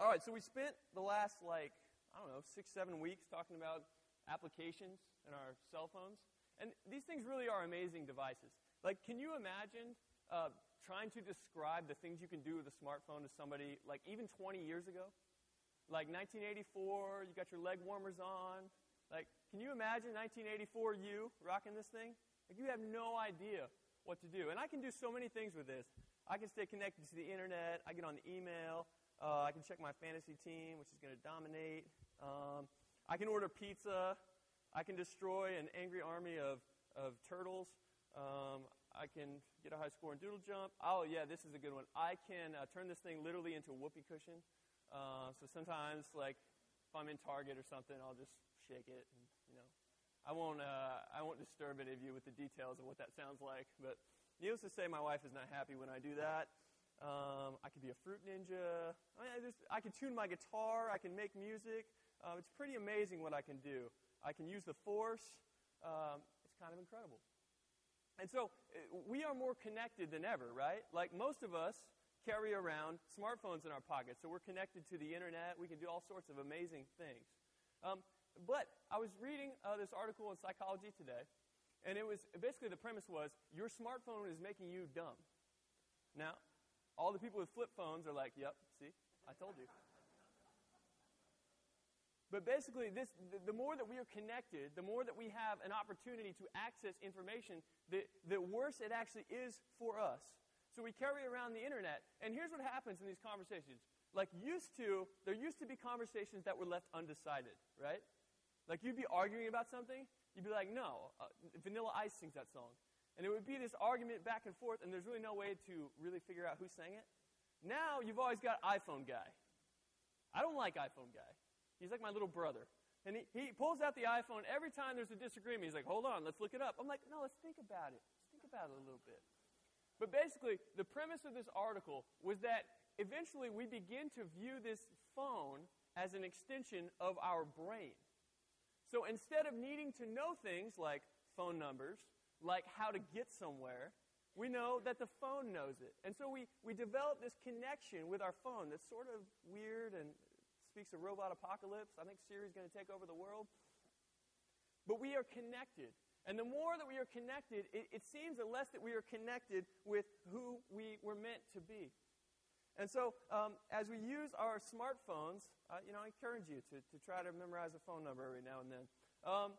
All right, so we spent the last, like, I don't know, six, seven weeks talking about applications in our cell phones. And these things really are amazing devices. Like, can you imagine uh, trying to describe the things you can do with a smartphone to somebody, like, even 20 years ago? Like 1984, you got your leg warmers on. Like, can you imagine 1984 you rocking this thing? Like, you have no idea what to do. And I can do so many things with this. I can stay connected to the internet. I get on the email. Uh, I can check my fantasy team, which is going to dominate. Um, I can order pizza. I can destroy an angry army of, of turtles. Um, I can get a high score in doodle jump. Oh, yeah, this is a good one. I can uh, turn this thing literally into a whoopee cushion. Uh, so sometimes, like, if I'm in Target or something, I'll just shake it. And, you know, I won't, uh, I won't disturb any of you with the details of what that sounds like. But needless to say, my wife is not happy when I do that. Um, I could be a fruit ninja. I, mean, I, just, I can tune my guitar. I can make music. Uh, it's pretty amazing what I can do. I can use the force. Um, it's kind of incredible. And so uh, we are more connected than ever, right? Like most of us carry around smartphones in our pockets, so we're connected to the internet. We can do all sorts of amazing things. Um, but I was reading uh, this article in Psychology Today, and it was basically the premise was your smartphone is making you dumb. Now, all the people with flip phones are like, yep, see, I told you. But basically, this, the, more that we are connected, the more that we have an opportunity to access information, the, the worse it actually is for us. So we carry around the internet, and here's what happens in these conversations. Like, used to, there used to be conversations that were left undecided, right? Like, you'd be arguing about something, you'd be like, no, uh, Vanilla Ice sings that song. And it would be this argument back and forth, and there's really no way to really figure out who sang it. Now you've always got iPhone guy. I don't like iPhone guy. He's like my little brother. And he, he pulls out the iPhone every time there's a disagreement. He's like, hold on, let's look it up. I'm like, no, let's think about it. Let's think about it a little bit. But basically, the premise of this article was that eventually we begin to view this phone as an extension of our brain. So instead of needing to know things like phone numbers, like how to get somewhere, we know that the phone knows it. And so we, we develop this connection with our phone that's sort of weird and speaks of robot apocalypse. I think Siri's going to take over the world. But we are connected. And the more that we are connected, it, it seems the less that we are connected with who we were meant to be. And so, um, as we use our smartphones, uh, you know, I encourage you to, to try to memorize a phone number every now and then. Um,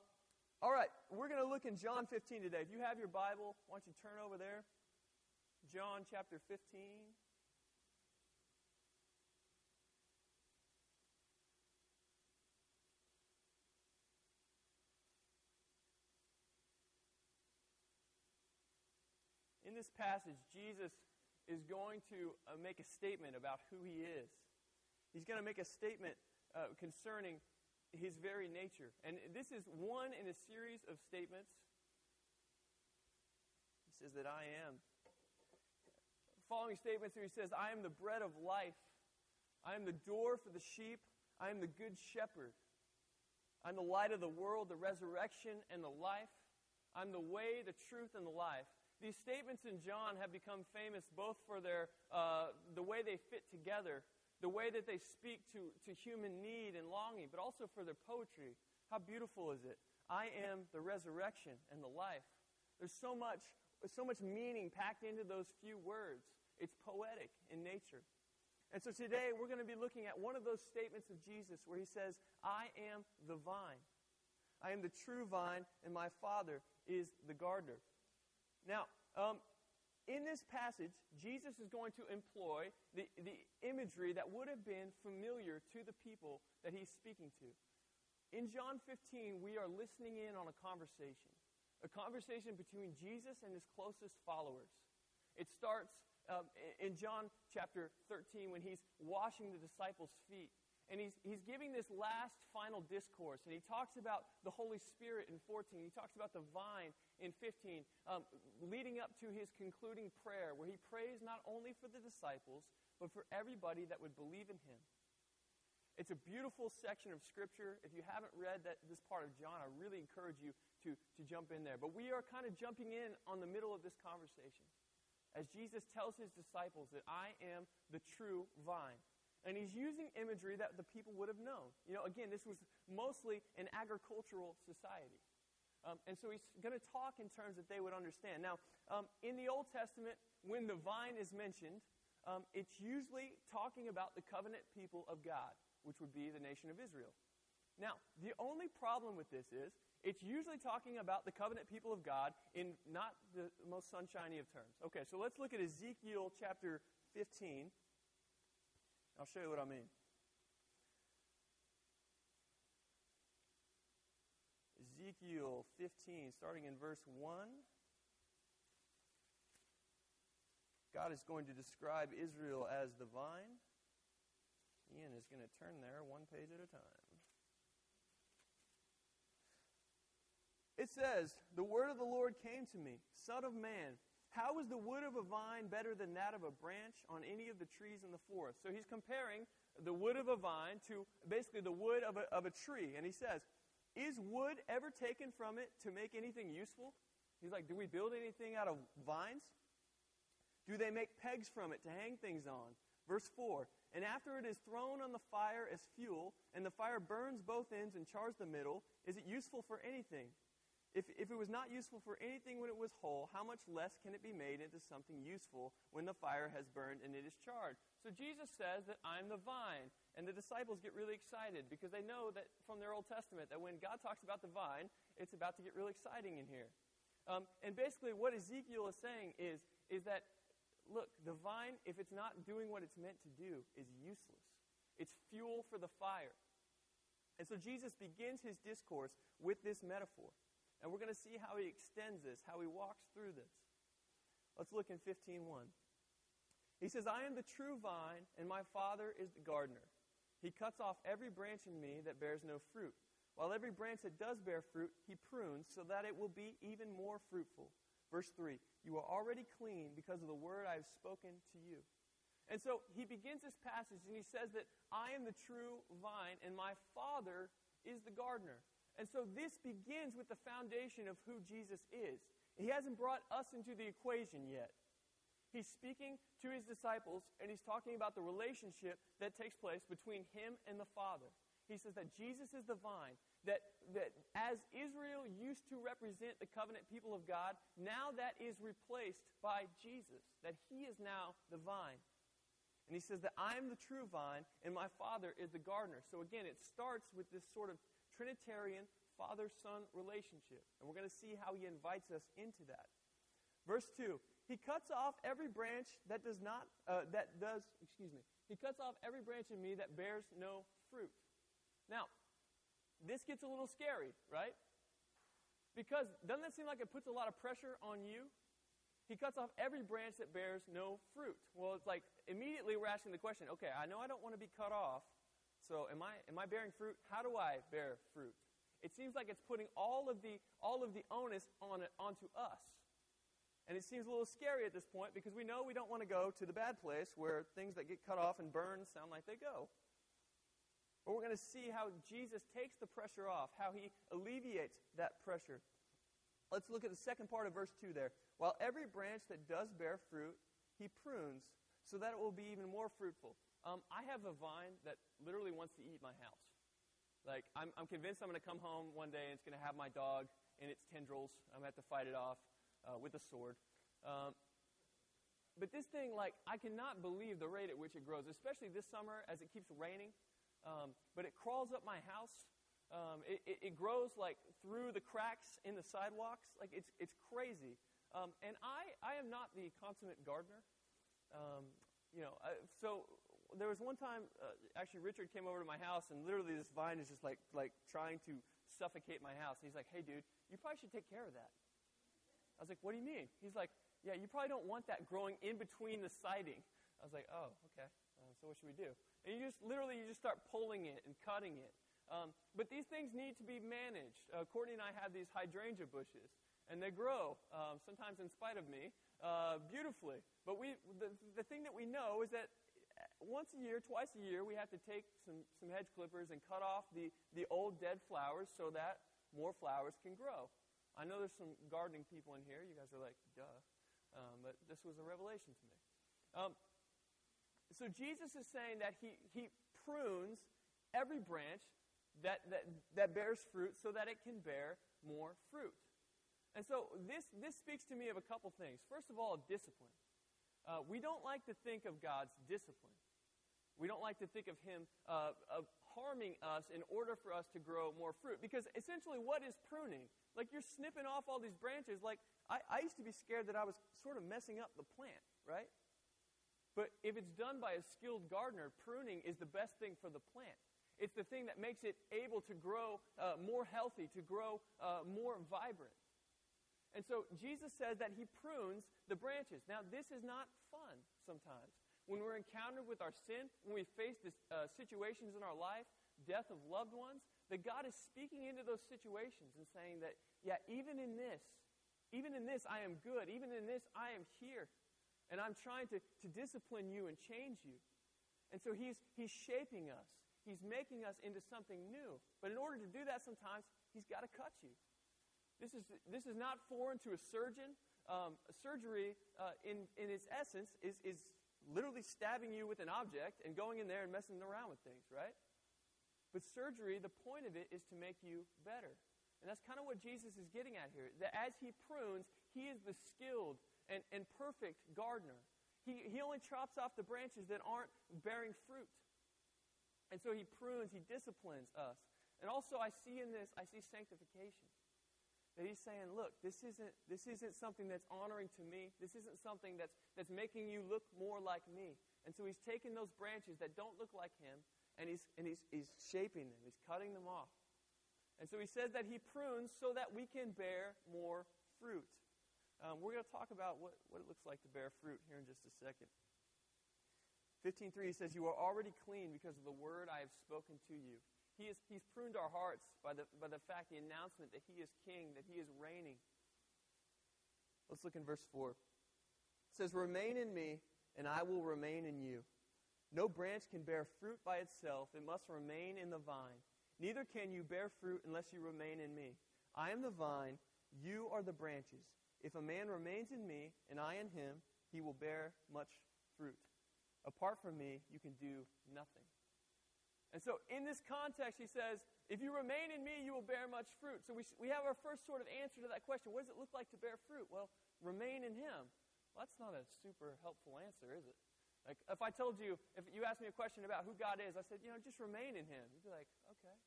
all right, we're going to look in John 15 today. If you have your Bible, why don't you turn over there? John chapter 15. in this passage, Jesus is going to uh, make a statement about who he is. He's going to make a statement uh, concerning his very nature. And this is one in a series of statements. He says that I am. Following statements here, he says, I am the bread of life. I am the door for the sheep. I am the good shepherd. I'm the light of the world, the resurrection and the life. I'm the way, the truth, and the life. These statements in John have become famous both for their, uh, the way they fit together, the way that they speak to, to human need and longing, but also for their poetry. How beautiful is it? I am the resurrection and the life. There's so much, so much meaning packed into those few words. It's poetic in nature. And so today we're going to be looking at one of those statements of Jesus where he says, I am the vine. I am the true vine, and my Father is the gardener. Now, um, in this passage, Jesus is going to employ the, the imagery that would have been familiar to the people that he's speaking to. In John 15, we are listening in on a conversation, a conversation between Jesus and his closest followers. It starts um, in John chapter 13 when he's washing the disciples' feet. And he's, he's giving this last final discourse. And he talks about the Holy Spirit in 14. He talks about the vine in 15, um, leading up to his concluding prayer, where he prays not only for the disciples, but for everybody that would believe in him. It's a beautiful section of Scripture. If you haven't read that, this part of John, I really encourage you to, to jump in there. But we are kind of jumping in on the middle of this conversation as Jesus tells his disciples that I am the true vine. And he's using imagery that the people would have known. You know, again, this was mostly an agricultural society. Um, and so he's going to talk in terms that they would understand. Now, um, in the Old Testament, when the vine is mentioned, um, it's usually talking about the covenant people of God, which would be the nation of Israel. Now, the only problem with this is it's usually talking about the covenant people of God in not the most sunshiny of terms. Okay, so let's look at Ezekiel chapter 15. I'll show you what I mean. Ezekiel 15, starting in verse 1. God is going to describe Israel as the vine. Ian is going to turn there one page at a time. It says, The word of the Lord came to me, Son of man, how is the wood of a vine better than that of a branch on any of the trees in the forest? So he's comparing the wood of a vine to basically the wood of a, of a tree. And he says, is wood ever taken from it to make anything useful? He's like, Do we build anything out of vines? Do they make pegs from it to hang things on? Verse 4 And after it is thrown on the fire as fuel, and the fire burns both ends and chars the middle, is it useful for anything? If, if it was not useful for anything when it was whole, how much less can it be made into something useful when the fire has burned and it is charred? So Jesus says that I'm the vine. And the disciples get really excited because they know that from their Old Testament that when God talks about the vine, it's about to get really exciting in here. Um, and basically, what Ezekiel is saying is, is that, look, the vine, if it's not doing what it's meant to do, is useless. It's fuel for the fire. And so Jesus begins his discourse with this metaphor. And we're going to see how he extends this, how he walks through this. Let's look in 15:1. He says, "I am the true vine, and my Father is the gardener. He cuts off every branch in me that bears no fruit, while every branch that does bear fruit, he prunes so that it will be even more fruitful." Verse 3, "You are already clean because of the word I have spoken to you." And so he begins this passage and he says that I am the true vine and my Father is the gardener. And so this begins with the foundation of who Jesus is. He hasn't brought us into the equation yet. He's speaking to his disciples and he's talking about the relationship that takes place between him and the Father. He says that Jesus is the vine, that, that as Israel used to represent the covenant people of God, now that is replaced by Jesus, that he is now the vine. And he says that I am the true vine and my Father is the gardener. So again, it starts with this sort of Trinitarian father son relationship. And we're going to see how he invites us into that. Verse 2 He cuts off every branch that does not, uh, that does, excuse me, he cuts off every branch in me that bears no fruit. Now, this gets a little scary, right? Because doesn't that seem like it puts a lot of pressure on you? He cuts off every branch that bears no fruit. Well, it's like immediately we're asking the question okay, I know I don't want to be cut off, so am I, am I bearing fruit? How do I bear fruit? It seems like it's putting all of the, all of the onus on it, onto us. And it seems a little scary at this point because we know we don't want to go to the bad place where things that get cut off and burned sound like they go. But we're going to see how Jesus takes the pressure off, how he alleviates that pressure. Let's look at the second part of verse 2 there. While every branch that does bear fruit, he prunes so that it will be even more fruitful. Um, I have a vine that literally wants to eat my house. Like, I'm, I'm convinced I'm going to come home one day and it's going to have my dog in its tendrils. I'm going to have to fight it off uh, with a sword. Um, but this thing, like, I cannot believe the rate at which it grows, especially this summer as it keeps raining. Um, but it crawls up my house. Um, it, it, it, grows, like, through the cracks in the sidewalks. Like, it's, it's crazy. Um, and I, I am not the consummate gardener. Um, you know, uh, so there was one time, uh, actually, Richard came over to my house, and literally this vine is just like like trying to suffocate my house. And he's like, "Hey, dude, you probably should take care of that." I was like, "What do you mean?" He's like, "Yeah, you probably don't want that growing in between the siding." I was like, "Oh, okay. Uh, so what should we do?" And you just literally you just start pulling it and cutting it. Um, but these things need to be managed. Uh, Courtney and I have these hydrangea bushes, and they grow um, sometimes in spite of me uh, beautifully. But we the, the thing that we know is that once a year, twice a year, we have to take some, some hedge clippers and cut off the, the old dead flowers so that more flowers can grow. I know there's some gardening people in here. You guys are like, duh. Um, but this was a revelation to me. Um, So Jesus is saying that he, he prunes every branch that, that, that bears fruit so that it can bear more fruit. And so this, this speaks to me of a couple things. First of all, discipline. Uh, we don't like to think of God's discipline. We don't like to think of Him uh, of harming us in order for us to grow more fruit. Because essentially, what is pruning? Like you're snipping off all these branches. Like I, I used to be scared that I was sort of messing up the plant, right? But if it's done by a skilled gardener, pruning is the best thing for the plant. It's the thing that makes it able to grow uh, more healthy, to grow uh, more vibrant. And so Jesus says that he prunes the branches. Now, this is not fun sometimes. When we're encountered with our sin, when we face this, uh, situations in our life, death of loved ones, that God is speaking into those situations and saying that, yeah, even in this, even in this, I am good. Even in this, I am here. And I'm trying to, to discipline you and change you. And so he's, he's shaping us. He's making us into something new. But in order to do that, sometimes he's got to cut you. This is, this is not foreign to a surgeon. Um, surgery, uh, in, in its essence, is, is literally stabbing you with an object and going in there and messing around with things, right? But surgery, the point of it is to make you better. And that's kind of what Jesus is getting at here. That as he prunes, he is the skilled and, and perfect gardener. He, he only chops off the branches that aren't bearing fruit. And so he prunes, he disciplines us. And also, I see in this, I see sanctification. That he's saying, look, this isn't, this isn't something that's honoring to me. This isn't something that's, that's making you look more like me. And so he's taking those branches that don't look like him and he's, and he's, he's shaping them. He's cutting them off. And so he says that he prunes so that we can bear more fruit. Um, we're going to talk about what, what it looks like to bear fruit here in just a second. 15.3 says, You are already clean because of the word I have spoken to you. He is, he's pruned our hearts by the, by the fact, the announcement that He is King, that He is reigning. Let's look in verse 4. It says, Remain in me, and I will remain in you. No branch can bear fruit by itself, it must remain in the vine. Neither can you bear fruit unless you remain in me. I am the vine, you are the branches. If a man remains in me, and I in him, he will bear much fruit. Apart from me, you can do nothing. And so, in this context, he says, If you remain in me, you will bear much fruit. So, we, we have our first sort of answer to that question. What does it look like to bear fruit? Well, remain in him. Well, that's not a super helpful answer, is it? Like, if I told you, if you asked me a question about who God is, I said, you know, just remain in him. You'd be like, okay,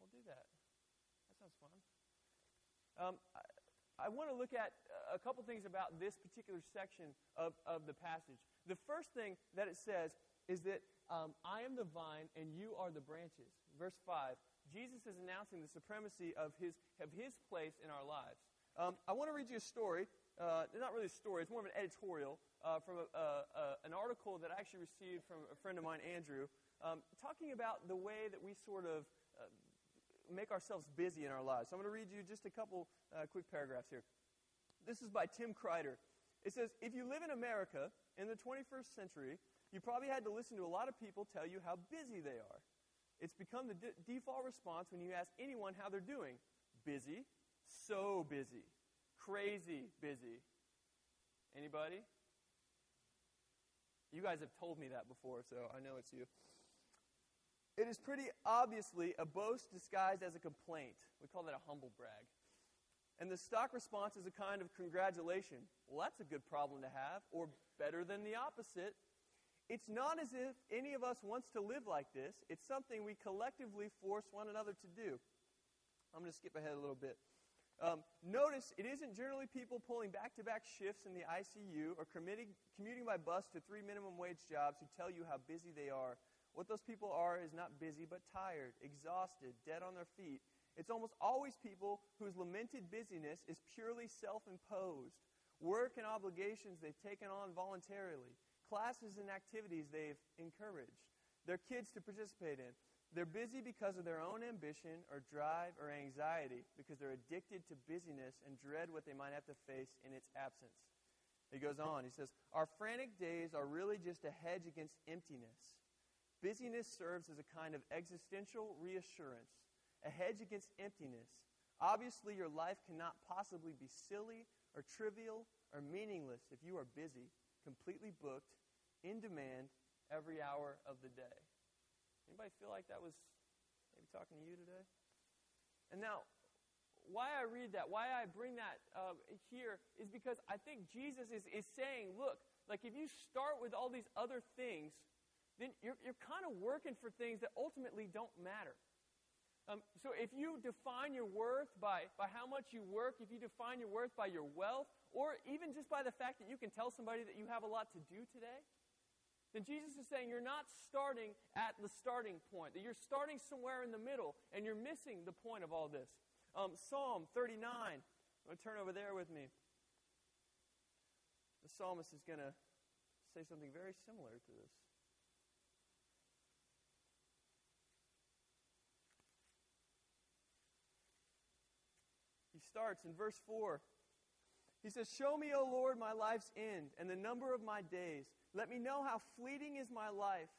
we'll do that. That sounds fun. Um, I, I want to look at a couple things about this particular section of, of the passage. The first thing that it says is that um, I am the vine and you are the branches. Verse 5, Jesus is announcing the supremacy of his, of his place in our lives. Um, I want to read you a story. Uh, not really a story, it's more of an editorial uh, from a, an article that I actually received from a friend of mine, Andrew, um, talking about the way that we sort of uh, make ourselves busy in our lives. So I'm going to read you just a couple uh, quick paragraphs here. This is by Tim Kreider. It says, If you live in America in the 21st century, you probably had to listen to a lot of people tell you how busy they are. It's become the de- default response when you ask anyone how they're doing. Busy, so busy, crazy busy. Anybody? You guys have told me that before, so I know it's you. It is pretty obviously a boast disguised as a complaint. We call that a humble brag. And the stock response is a kind of congratulation. Well, that's a good problem to have, or better than the opposite. It's not as if any of us wants to live like this. It's something we collectively force one another to do. I'm going to skip ahead a little bit. Um, notice it isn't generally people pulling back to back shifts in the ICU or commuting, commuting by bus to three minimum wage jobs who tell you how busy they are. What those people are is not busy, but tired, exhausted, dead on their feet. It's almost always people whose lamented busyness is purely self imposed. Work and obligations they've taken on voluntarily classes and activities they've encouraged their kids to participate in. They're busy because of their own ambition or drive or anxiety because they're addicted to busyness and dread what they might have to face in its absence. He goes on, he says, Our frantic days are really just a hedge against emptiness. Busyness serves as a kind of existential reassurance, a hedge against emptiness. Obviously, your life cannot possibly be silly or trivial or meaningless if you are busy, completely booked, in demand, every hour of the day. Anybody feel like that was maybe talking to you today? And now, why I read that, why I bring that uh, here, is because I think Jesus is, is saying, look, like if you start with all these other things, then you're, you're kind of working for things that ultimately don't matter. Um, so if you define your worth by, by how much you work, if you define your worth by your wealth, or even just by the fact that you can tell somebody that you have a lot to do today, then Jesus is saying you're not starting at the starting point, that you're starting somewhere in the middle, and you're missing the point of all this. Um, Psalm 39. I'm going to turn over there with me. The psalmist is going to say something very similar to this. He starts in verse 4. He says, Show me, O Lord, my life's end and the number of my days. Let me know how fleeting is my life.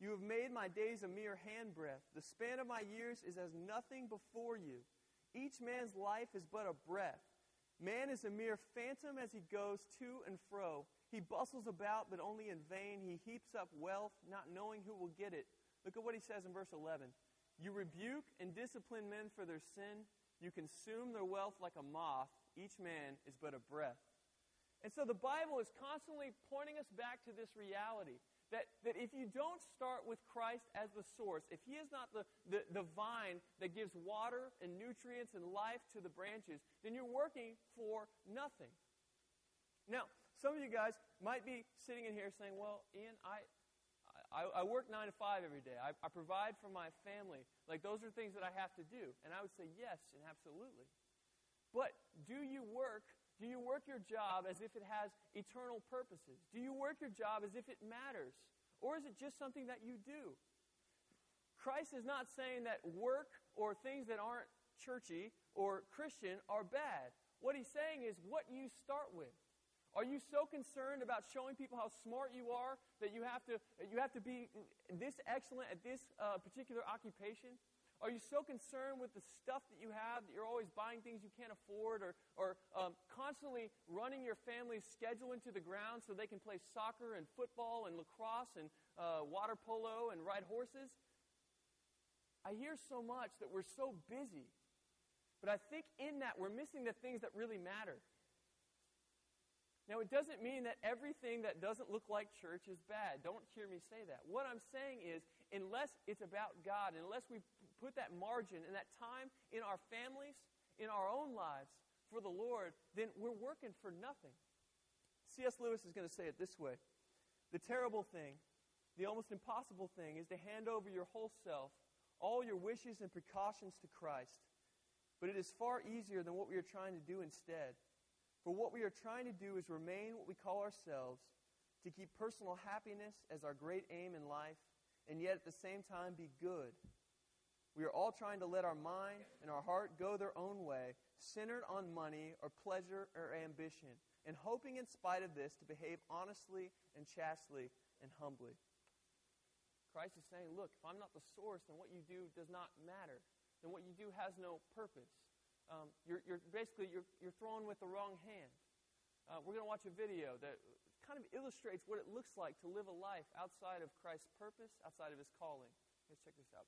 You have made my days a mere handbreadth. The span of my years is as nothing before you. Each man's life is but a breath. Man is a mere phantom as he goes to and fro. He bustles about, but only in vain. He heaps up wealth, not knowing who will get it. Look at what he says in verse 11. You rebuke and discipline men for their sin. You consume their wealth like a moth. Each man is but a breath. And so the Bible is constantly pointing us back to this reality that, that if you don't start with Christ as the source, if He is not the, the, the vine that gives water and nutrients and life to the branches, then you're working for nothing. Now, some of you guys might be sitting in here saying, Well, Ian, I, I, I work nine to five every day. I, I provide for my family. Like, those are things that I have to do. And I would say, Yes, and absolutely. But do you work? Do you work your job as if it has eternal purposes? Do you work your job as if it matters? Or is it just something that you do? Christ is not saying that work or things that aren't churchy or Christian are bad. What he's saying is what you start with. Are you so concerned about showing people how smart you are that you have to, you have to be this excellent at this uh, particular occupation? Are you so concerned with the stuff that you have that you're always buying things you can't afford or, or um, constantly running your family's schedule into the ground so they can play soccer and football and lacrosse and uh, water polo and ride horses? I hear so much that we're so busy. But I think in that we're missing the things that really matter. Now, it doesn't mean that everything that doesn't look like church is bad. Don't hear me say that. What I'm saying is, unless it's about God, unless we put that margin and that time in our families, in our own lives for the Lord, then we're working for nothing. C.S. Lewis is going to say it this way The terrible thing, the almost impossible thing, is to hand over your whole self, all your wishes and precautions to Christ. But it is far easier than what we are trying to do instead. For what we are trying to do is remain what we call ourselves, to keep personal happiness as our great aim in life, and yet at the same time be good. We are all trying to let our mind and our heart go their own way, centered on money or pleasure or ambition, and hoping in spite of this to behave honestly and chastely and humbly. Christ is saying, look, if I'm not the source, then what you do does not matter. Then what you do has no purpose um, you're, you're, basically you're, you're throwing with the wrong hand. Uh, we're going to watch a video that kind of illustrates what it looks like to live a life outside of Christ's purpose, outside of his calling. Let's check this out.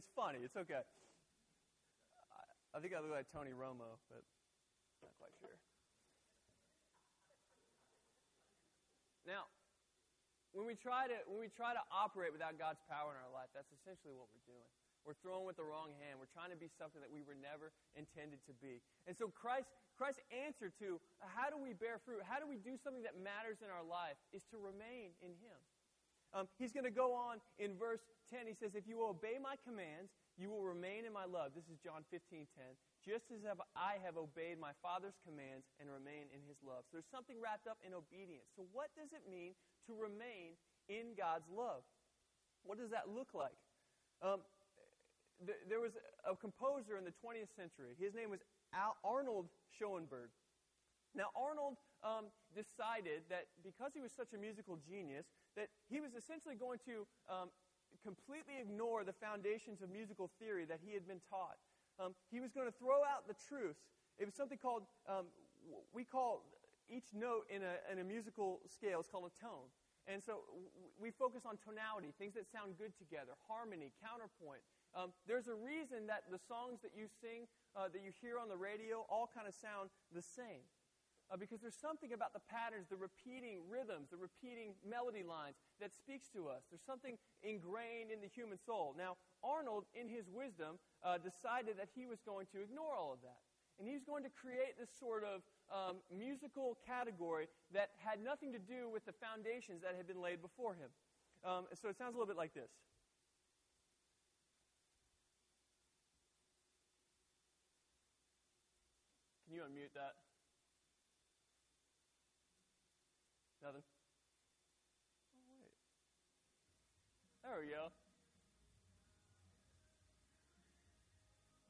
It's funny. It's okay. I think I look like Tony Romo, but not quite sure. Now, when we try to when we try to operate without God's power in our life, that's essentially what we're doing. We're throwing with the wrong hand. We're trying to be something that we were never intended to be. And so Christ, Christ's answer to how do we bear fruit, how do we do something that matters in our life, is to remain in Him. Um, he's going to go on in verse 10. He says, If you obey my commands, you will remain in my love. This is John 15, 10. Just as I have obeyed my Father's commands and remain in his love. So there's something wrapped up in obedience. So, what does it mean to remain in God's love? What does that look like? Um, th- there was a composer in the 20th century. His name was Al- Arnold Schoenberg. Now, Arnold um, decided that because he was such a musical genius, that he was essentially going to um, completely ignore the foundations of musical theory that he had been taught um, he was going to throw out the truths. It was something called, um, we call each note in a, in a musical scale is called a tone. And so we focus on tonality, things that sound good together, harmony, counterpoint. Um, there's a reason that the songs that you sing, uh, that you hear on the radio, all kind of sound the same uh, because there's something about the patterns, the repeating rhythms, the repeating melody lines that speaks to us. There's something ingrained in the human soul. Now, Arnold, in his wisdom, uh, decided that he was going to ignore all of that. And he was going to create this sort of um, musical category that had nothing to do with the foundations that had been laid before him. Um, so it sounds a little bit like this. Can you unmute that? Nothing? Oh, wait. Go.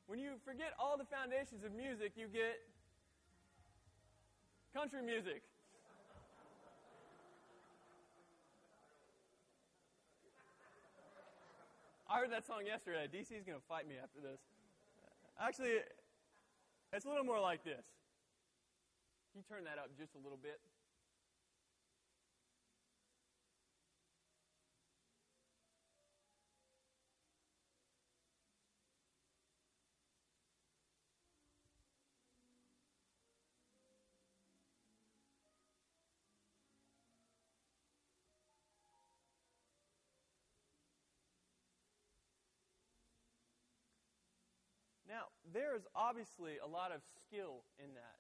When you forget all the foundations of music, you get country music. I heard that song yesterday. DC's going to fight me after this. Actually, it's a little more like this. Can you turn that up just a little bit? There is obviously a lot of skill in that.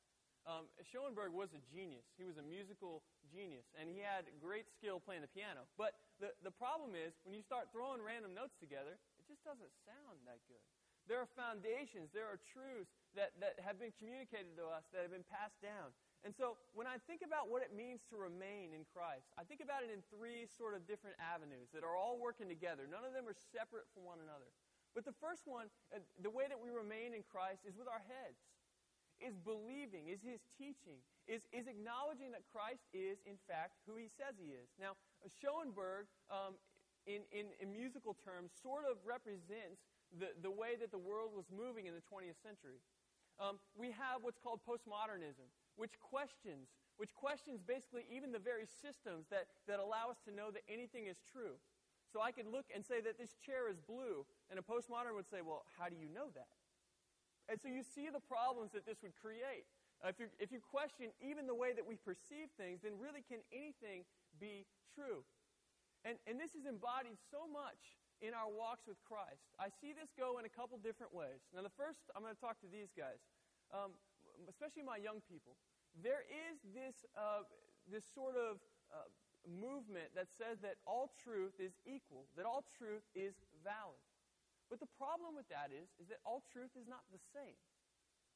Um, Schoenberg was a genius. He was a musical genius, and he had great skill playing the piano. But the, the problem is, when you start throwing random notes together, it just doesn't sound that good. There are foundations, there are truths that, that have been communicated to us, that have been passed down. And so, when I think about what it means to remain in Christ, I think about it in three sort of different avenues that are all working together. None of them are separate from one another. But the first one, uh, the way that we remain in Christ is with our heads, is believing, is his teaching, is, is acknowledging that Christ is, in fact, who he says he is. Now, Schoenberg, um, in, in, in musical terms, sort of represents the, the way that the world was moving in the 20th century. Um, we have what's called postmodernism, which questions, which questions basically even the very systems that, that allow us to know that anything is true. So I could look and say that this chair is blue, and a postmodern would say, well, how do you know that? And so you see the problems that this would create. Uh, if, you, if you question even the way that we perceive things, then really can anything be true? And, and this is embodied so much in our walks with Christ. I see this go in a couple different ways. Now, the first, I'm going to talk to these guys, um, especially my young people. There is this, uh, this sort of uh, movement that says that all truth is equal, that all truth is valid. But the problem with that is, is that all truth is not the same.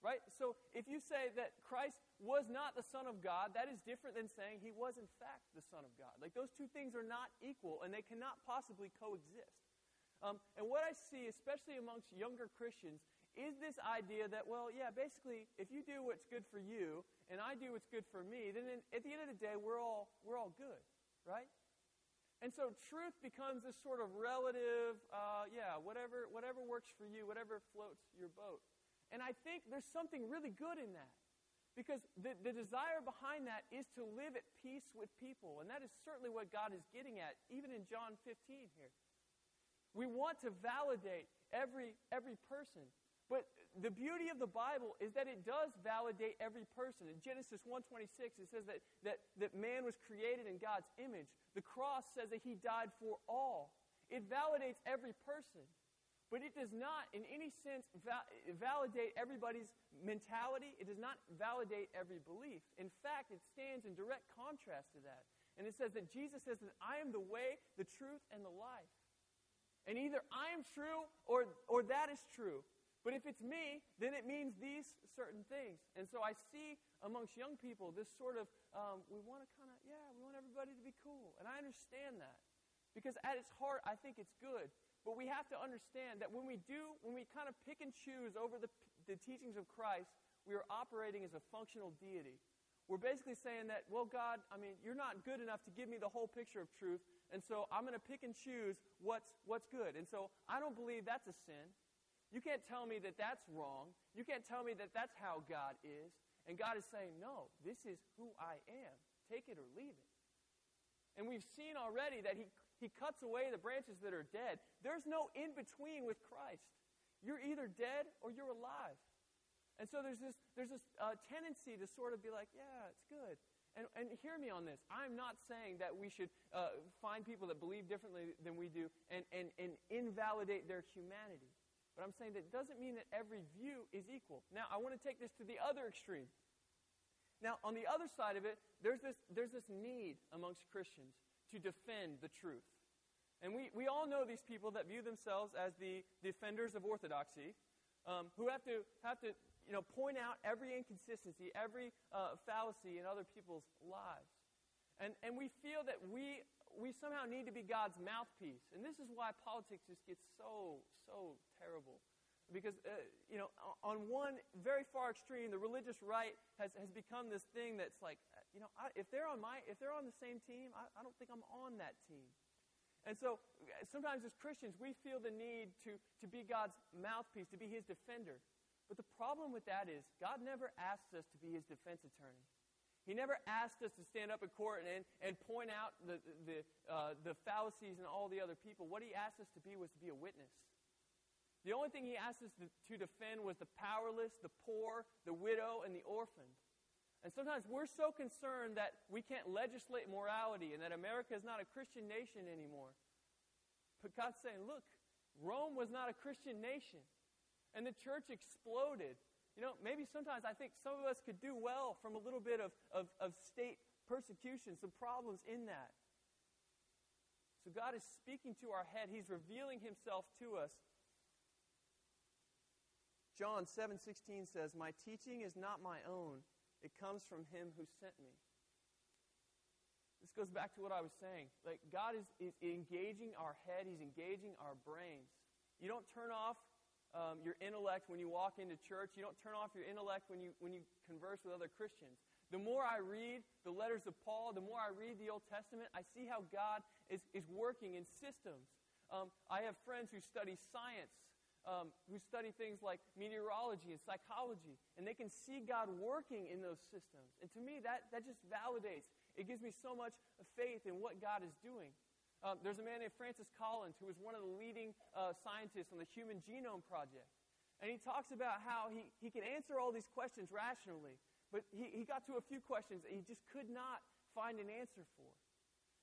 Right? So if you say that Christ was not the Son of God, that is different than saying he was in fact the Son of God. Like those two things are not equal and they cannot possibly coexist. Um, and what I see, especially amongst younger Christians, is this idea that, well, yeah, basically, if you do what's good for you and I do what's good for me, then at the end of the day, we're all, we're all good right? And so truth becomes this sort of relative, uh, yeah, whatever, whatever works for you, whatever floats your boat. And I think there's something really good in that. Because the, the desire behind that is to live at peace with people. And that is certainly what God is getting at, even in John 15 here. We want to validate every, every person. But the beauty of the Bible is that it does validate every person. In Genesis 1:26 it says that, that, that man was created in God's image. The cross says that he died for all. It validates every person. But it does not, in any sense, va- validate everybody's mentality. It does not validate every belief. In fact, it stands in direct contrast to that. And it says that Jesus says that I am the way, the truth, and the life. And either I am true or, or that is true. But if it's me, then it means these certain things. And so I see amongst young people this sort of, um, we want to kind of, yeah, we want everybody to be cool. And I understand that. Because at its heart, I think it's good. But we have to understand that when we do, when we kind of pick and choose over the, the teachings of Christ, we are operating as a functional deity. We're basically saying that, well, God, I mean, you're not good enough to give me the whole picture of truth, and so I'm going to pick and choose what's, what's good. And so I don't believe that's a sin. You can't tell me that that's wrong. You can't tell me that that's how God is. And God is saying, no, this is who I am. Take it or leave it. And we've seen already that he, he cuts away the branches that are dead. There's no in between with Christ. You're either dead or you're alive. And so there's this, there's this uh, tendency to sort of be like, yeah, it's good. And, and hear me on this. I'm not saying that we should uh, find people that believe differently than we do and, and, and invalidate their humanity. But I'm saying that doesn't mean that every view is equal. Now, I want to take this to the other extreme. Now, on the other side of it, there's this, there's this need amongst Christians to defend the truth. And we, we all know these people that view themselves as the defenders of orthodoxy, um, who have to, have to you know, point out every inconsistency, every uh, fallacy in other people's lives. And, and we feel that we, we somehow need to be God's mouthpiece. And this is why politics just gets so, so. Because, uh, you know, on one very far extreme, the religious right has, has become this thing that's like, uh, you know, I, if, they're on my, if they're on the same team, I, I don't think I'm on that team. And so sometimes as Christians, we feel the need to, to be God's mouthpiece, to be his defender. But the problem with that is God never asked us to be his defense attorney. He never asked us to stand up in court and, and point out the, the, uh, the fallacies and all the other people. What he asked us to be was to be a witness. The only thing he asked us to, to defend was the powerless, the poor, the widow, and the orphan. And sometimes we're so concerned that we can't legislate morality and that America is not a Christian nation anymore. But God's saying, look, Rome was not a Christian nation. And the church exploded. You know, maybe sometimes I think some of us could do well from a little bit of, of, of state persecution, some problems in that. So God is speaking to our head. He's revealing himself to us. John 7:16 says, "My teaching is not my own, it comes from him who sent me. This goes back to what I was saying. Like God is, is engaging our head, He's engaging our brains. You don't turn off um, your intellect when you walk into church. You don't turn off your intellect when you, when you converse with other Christians. The more I read the letters of Paul, the more I read the Old Testament, I see how God is, is working in systems. Um, I have friends who study science um, who study things like meteorology and psychology, and they can see God working in those systems. And to me, that, that just validates. It gives me so much faith in what God is doing. Um, there's a man named Francis Collins who is one of the leading uh, scientists on the Human Genome Project. And he talks about how he, he can answer all these questions rationally, but he, he got to a few questions that he just could not find an answer for.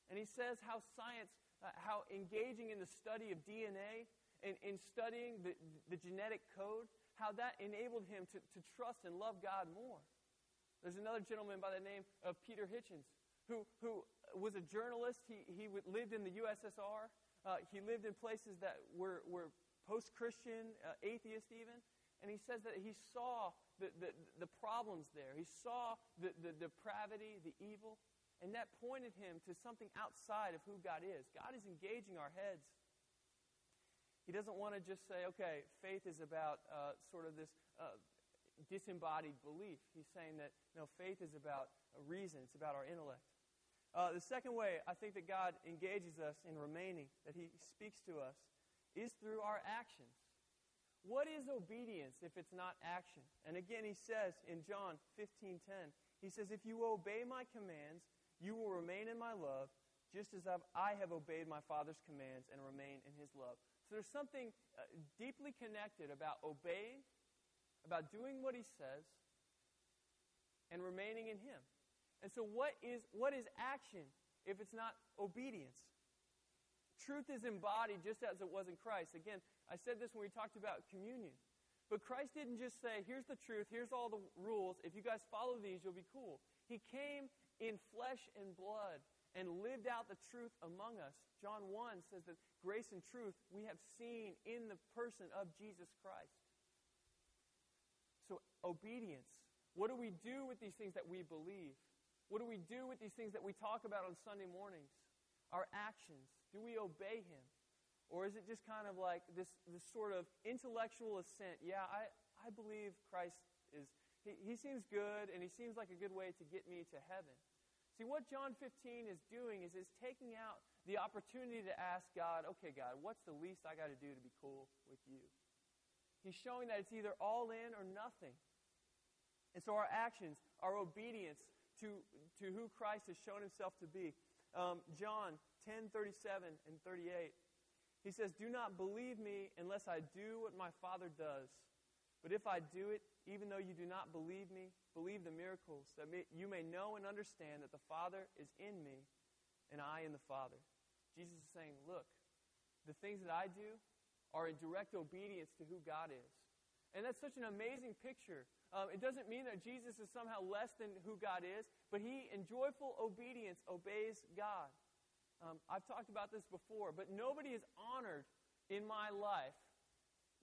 And he says how science, uh, how engaging in the study of DNA in, in studying the, the genetic code, how that enabled him to, to trust and love God more. There's another gentleman by the name of Peter Hitchens who, who was a journalist. He, he lived in the USSR. Uh, he lived in places that were, were post Christian, uh, atheist even. And he says that he saw the, the, the problems there. He saw the, the depravity, the evil. And that pointed him to something outside of who God is. God is engaging our heads he doesn't want to just say, okay, faith is about uh, sort of this uh, disembodied belief. He's saying that, no, faith is about a reason, it's about our intellect. Uh, the second way I think that God engages us in remaining, that He speaks to us, is through our actions. What is obedience if it's not action? And again, he says in John 15:10, he says, "If you obey my commands, you will remain in my love, just as I've, I have obeyed my Father's commands and remain in his love." So there's something uh, deeply connected about obeying, about doing what he says, and remaining in him. And so what is what is action if it's not obedience? Truth is embodied just as it was in Christ. Again, I said this when we talked about communion. But Christ didn't just say, here's the truth, here's all the rules. If you guys follow these, you'll be cool. He came in flesh and blood and lived out the truth among us. John 1 says that grace and truth we have seen in the person of Jesus Christ. So, obedience. What do we do with these things that we believe? What do we do with these things that we talk about on Sunday mornings? Our actions. Do we obey Him? Or is it just kind of like this, this sort of intellectual assent? Yeah, I, I believe Christ is, he, he seems good and he seems like a good way to get me to heaven. See, what John 15 is doing is is taking out the opportunity to ask God, okay, God, what's the least I got to do to be cool with you? He's showing that it's either all in or nothing. And so our actions, our obedience to, to who Christ has shown himself to be. Um, John 10, 37 and 38. He says, Do not believe me unless I do what my Father does. But if I do it, even though you do not believe me, believe the miracles, that you may know and understand that the Father is in me and I in the Father. Jesus is saying, Look, the things that I do are in direct obedience to who God is. And that's such an amazing picture. Um, it doesn't mean that Jesus is somehow less than who God is, but he, in joyful obedience, obeys God. Um, I've talked about this before, but nobody is honored in my life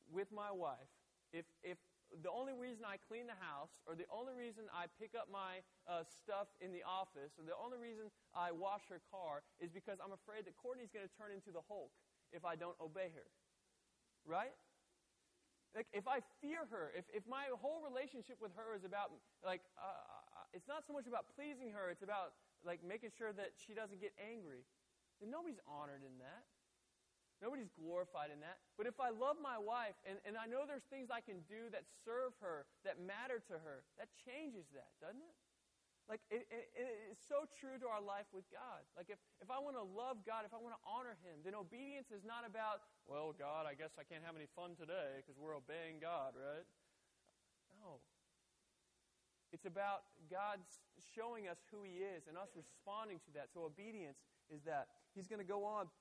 with my wife if, if the only reason I clean the house, or the only reason I pick up my uh, stuff in the office, or the only reason I wash her car is because I'm afraid that Courtney's going to turn into the Hulk if I don't obey her. Right? Like, if I fear her, if, if my whole relationship with her is about, like, uh, uh it's not so much about pleasing her, it's about, like, making sure that she doesn't get angry then nobody's honored in that. Nobody's glorified in that. But if I love my wife and, and I know there's things I can do that serve her, that matter to her, that changes that, doesn't it? Like, it, it, it's so true to our life with God. Like, if, if I want to love God, if I want to honor Him, then obedience is not about, well, God, I guess I can't have any fun today because we're obeying God, right? No. It's about God showing us who He is and us responding to that. So, obedience is that. He's going to go on.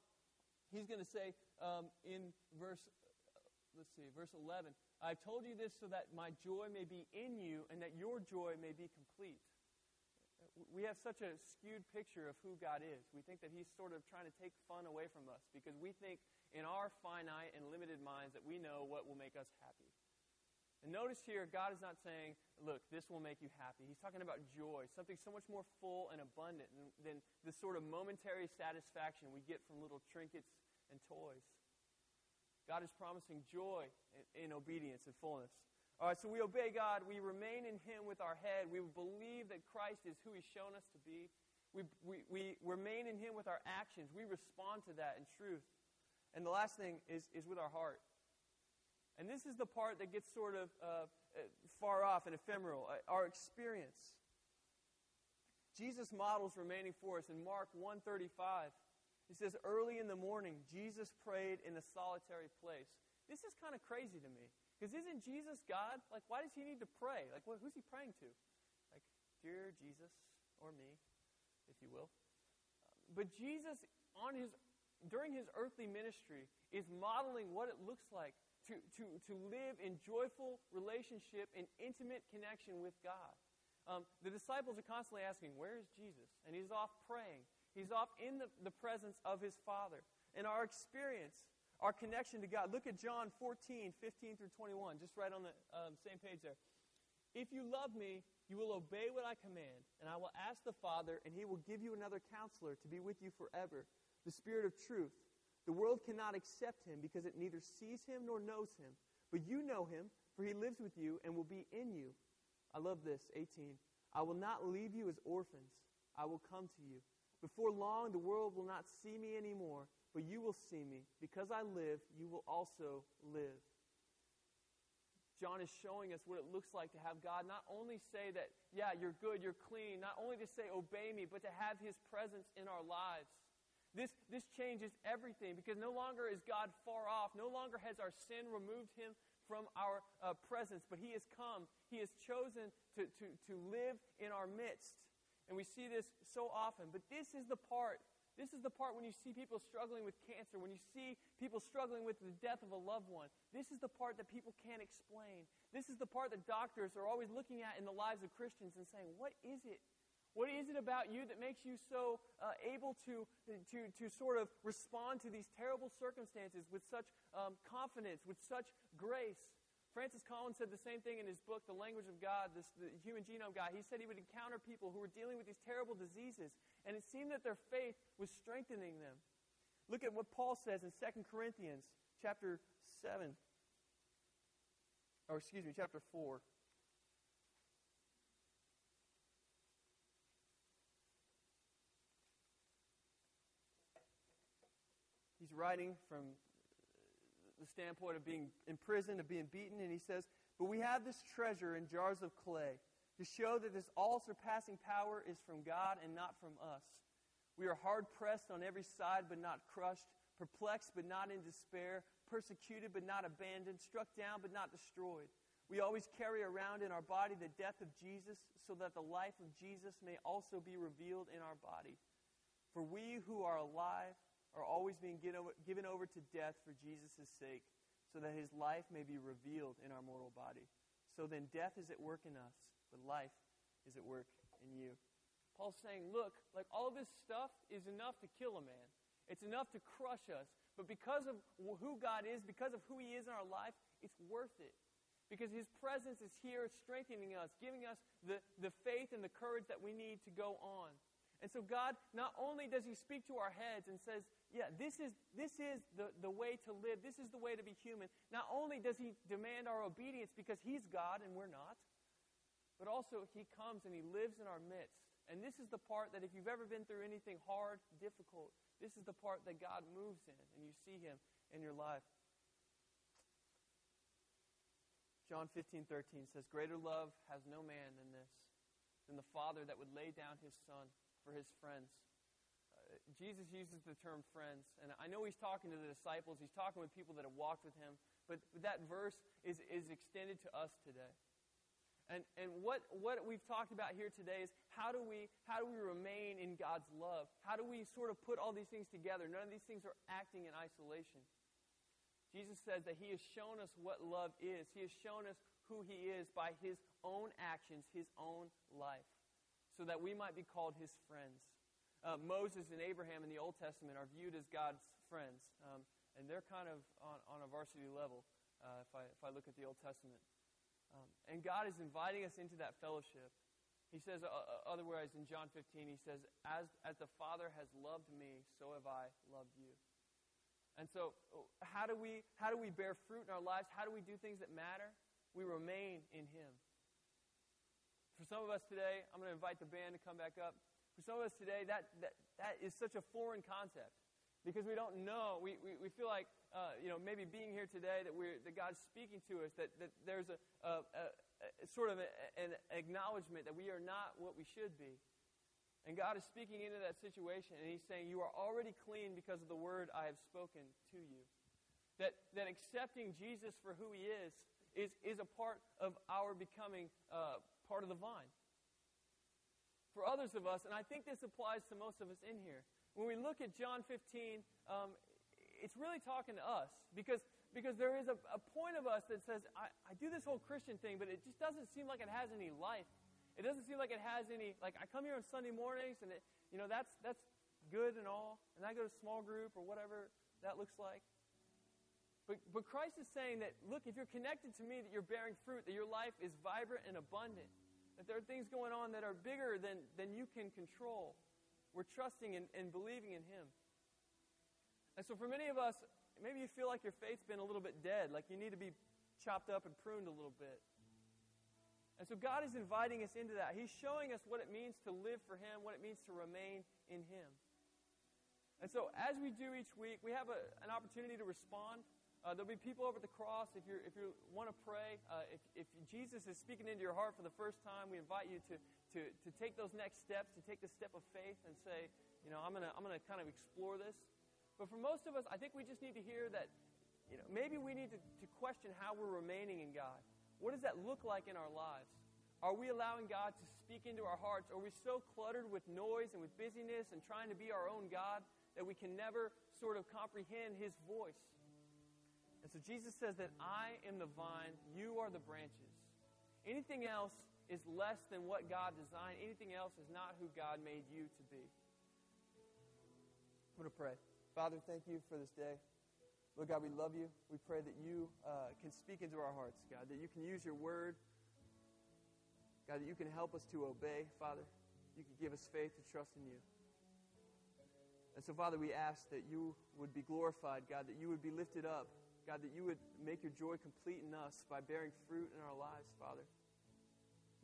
He's going to say um, in verse, let's see, verse 11, I've told you this so that my joy may be in you and that your joy may be complete. We have such a skewed picture of who God is. We think that He's sort of trying to take fun away from us because we think in our finite and limited minds that we know what will make us happy. And notice here, God is not saying, look, this will make you happy. He's talking about joy, something so much more full and abundant than, than the sort of momentary satisfaction we get from little trinkets and toys. God is promising joy in, in obedience and fullness. All right, so we obey God. We remain in Him with our head. We believe that Christ is who He's shown us to be. We, we, we remain in Him with our actions. We respond to that in truth. And the last thing is, is with our heart. And this is the part that gets sort of uh, uh, far off and ephemeral uh, our experience. Jesus models remaining for us in Mark 135. He says, Early in the morning, Jesus prayed in a solitary place. This is kind of crazy to me. Because isn't Jesus God? Like, why does he need to pray? Like, who's he praying to? Like, dear Jesus, or me, if you will. But Jesus, on his, during his earthly ministry, is modeling what it looks like to, to, to live in joyful relationship and intimate connection with God. Um, the disciples are constantly asking, Where is Jesus? And he's off praying. He's off in the, the presence of his Father. And our experience, our connection to God. Look at John 14, 15 through 21, just right on the um, same page there. If you love me, you will obey what I command, and I will ask the Father, and he will give you another counselor to be with you forever, the Spirit of truth the world cannot accept him because it neither sees him nor knows him. But you know him, for he lives with you and will be in you. I love this, 18. I will not leave you as orphans. I will come to you. Before long, the world will not see me anymore, but you will see me. Because I live, you will also live. John is showing us what it looks like to have God not only say that, yeah, you're good, you're clean, not only to say, obey me, but to have his presence in our lives This, this changes everything because no longer is God far off. No longer has our sin removed him from our uh, presence, but he has come. He has chosen to, to, to live in our midst. And we see this so often. But this is the part this is the part when you see people struggling with cancer, when you see people struggling with the death of a loved one. This is the part that people can't explain. This is the part that doctors are always looking at in the lives of Christians and saying, What is it? What is it about you that makes you so uh, able to, to, to sort of respond to these terrible circumstances with such um, confidence, with such grace? Francis Collins said the same thing in his book, The Language of God, this, the Human Genome Guy. He said he would encounter people who were dealing with these terrible diseases, and it seemed that their faith was strengthening them. Look at what Paul says in 2 Corinthians chapter 7, or excuse me, chapter 4. He's writing from the standpoint of being imprisoned, of being beaten, and he says, But we have this treasure in jars of clay to show that this all surpassing power is from God and not from us. We are hard pressed on every side, but not crushed, perplexed, but not in despair, persecuted, but not abandoned, struck down, but not destroyed. We always carry around in our body the death of Jesus, so that the life of Jesus may also be revealed in our body. For we who are alive are always being given over to death for Jesus' sake, so that his life may be revealed in our mortal body. So then death is at work in us, but life is at work in you. Paul's saying, look, like all this stuff is enough to kill a man. It's enough to crush us. But because of who God is, because of who he is in our life, it's worth it. Because his presence is here strengthening us, giving us the, the faith and the courage that we need to go on. And so God, not only does he speak to our heads and says, yeah, this is, this is the, the way to live. This is the way to be human. Not only does he demand our obedience because he's God and we're not, but also he comes and he lives in our midst. And this is the part that if you've ever been through anything hard, difficult, this is the part that God moves in and you see him in your life. John 15, 13 says, Greater love has no man than this, than the Father that would lay down his Son for his friends. Jesus uses the term friends, and I know he's talking to the disciples, he's talking with people that have walked with him, but that verse is, is extended to us today. And, and what, what we've talked about here today is how do, we, how do we remain in God's love? How do we sort of put all these things together? None of these things are acting in isolation. Jesus says that He has shown us what love is. He has shown us who He is by His own actions, His own life so that we might be called his friends. Uh, Moses and Abraham in the Old Testament are viewed as God's friends, um, and they're kind of on, on a varsity level uh, if, I, if I look at the Old Testament. Um, and God is inviting us into that fellowship. He says, uh, uh otherwise, in John 15, he says, as, as the Father has loved me, so have I loved you. And so, how do, we, how do we bear fruit in our lives? How do we do things that matter? We remain in Him. For some of us today, I'm going to invite the band to come back up. For some of us today, that, that, that is such a foreign concept because we don't know. We, we, we feel like, uh, you know, maybe being here today that, we're, that God's speaking to us, that, that there's a, a, a, a sort of an acknowledgement that we are not what we should be. And God is speaking into that situation, and He's saying, You are already clean because of the word I have spoken to you. That, that accepting Jesus for who He is is, is a part of our becoming uh, part of the vine. For others of us, and I think this applies to most of us in here, when we look at John 15, um, it's really talking to us because, because there is a, a point of us that says, I, I do this whole Christian thing, but it just doesn't seem like it has any life. It doesn't seem like it has any, like I come here on Sunday mornings and it, you know, that's, that's good and all, and I go to small group or whatever that looks like. But, but Christ is saying that, look, if you're connected to me, that you're bearing fruit, that your life is vibrant and abundant, that there are things going on that are bigger than, than you can control. We're trusting and, and believing in Him. And so for many of us, maybe you feel like your faith's been a little bit dead, like you need to be chopped up and pruned a little bit. And so God is inviting us into that. He's showing us what it means to live for Him, what it means to remain in Him. And so as we do each week, we have a, an opportunity to respond Uh, there'll be people over at the cross. If, you're, if you want to pray, uh, if, if Jesus is speaking into your heart for the first time, we invite you to, to, to take those next steps, to take the step of faith and say, you know, I'm going to I'm gonna kind of explore this. But for most of us, I think we just need to hear that, you know, maybe we need to, to question how we're remaining in God. What does that look like in our lives? Are we allowing God to speak into our hearts? Are we so cluttered with noise and with busyness and trying to be our own God that we can never sort of comprehend His voice? And so Jesus says that I am the vine, you are the branches. Anything else is less than what God designed. Anything else is not who God made you to be. I'm going to pray. Father, thank you for this day. Lord God, we love you. We pray that you uh, can speak into our hearts, God, that you can use your word. God, that you can help us to obey, Father. You can give us faith to trust in you. And so, Father, we ask that you would be glorified, God, that you would be lifted up, God, that you would make your joy complete in us by bearing fruit in our lives, Father.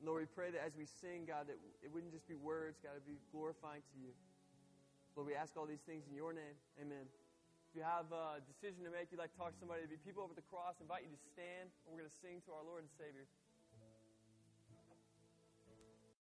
Lord, we pray that as we sing, God, that it wouldn't just be words, God, it would be glorifying to you. Lord, we ask all these things in your name. Amen. If you have a decision to make, you'd like to talk to somebody, to be people over the cross, invite you to stand, and we're going to sing to our Lord and Savior.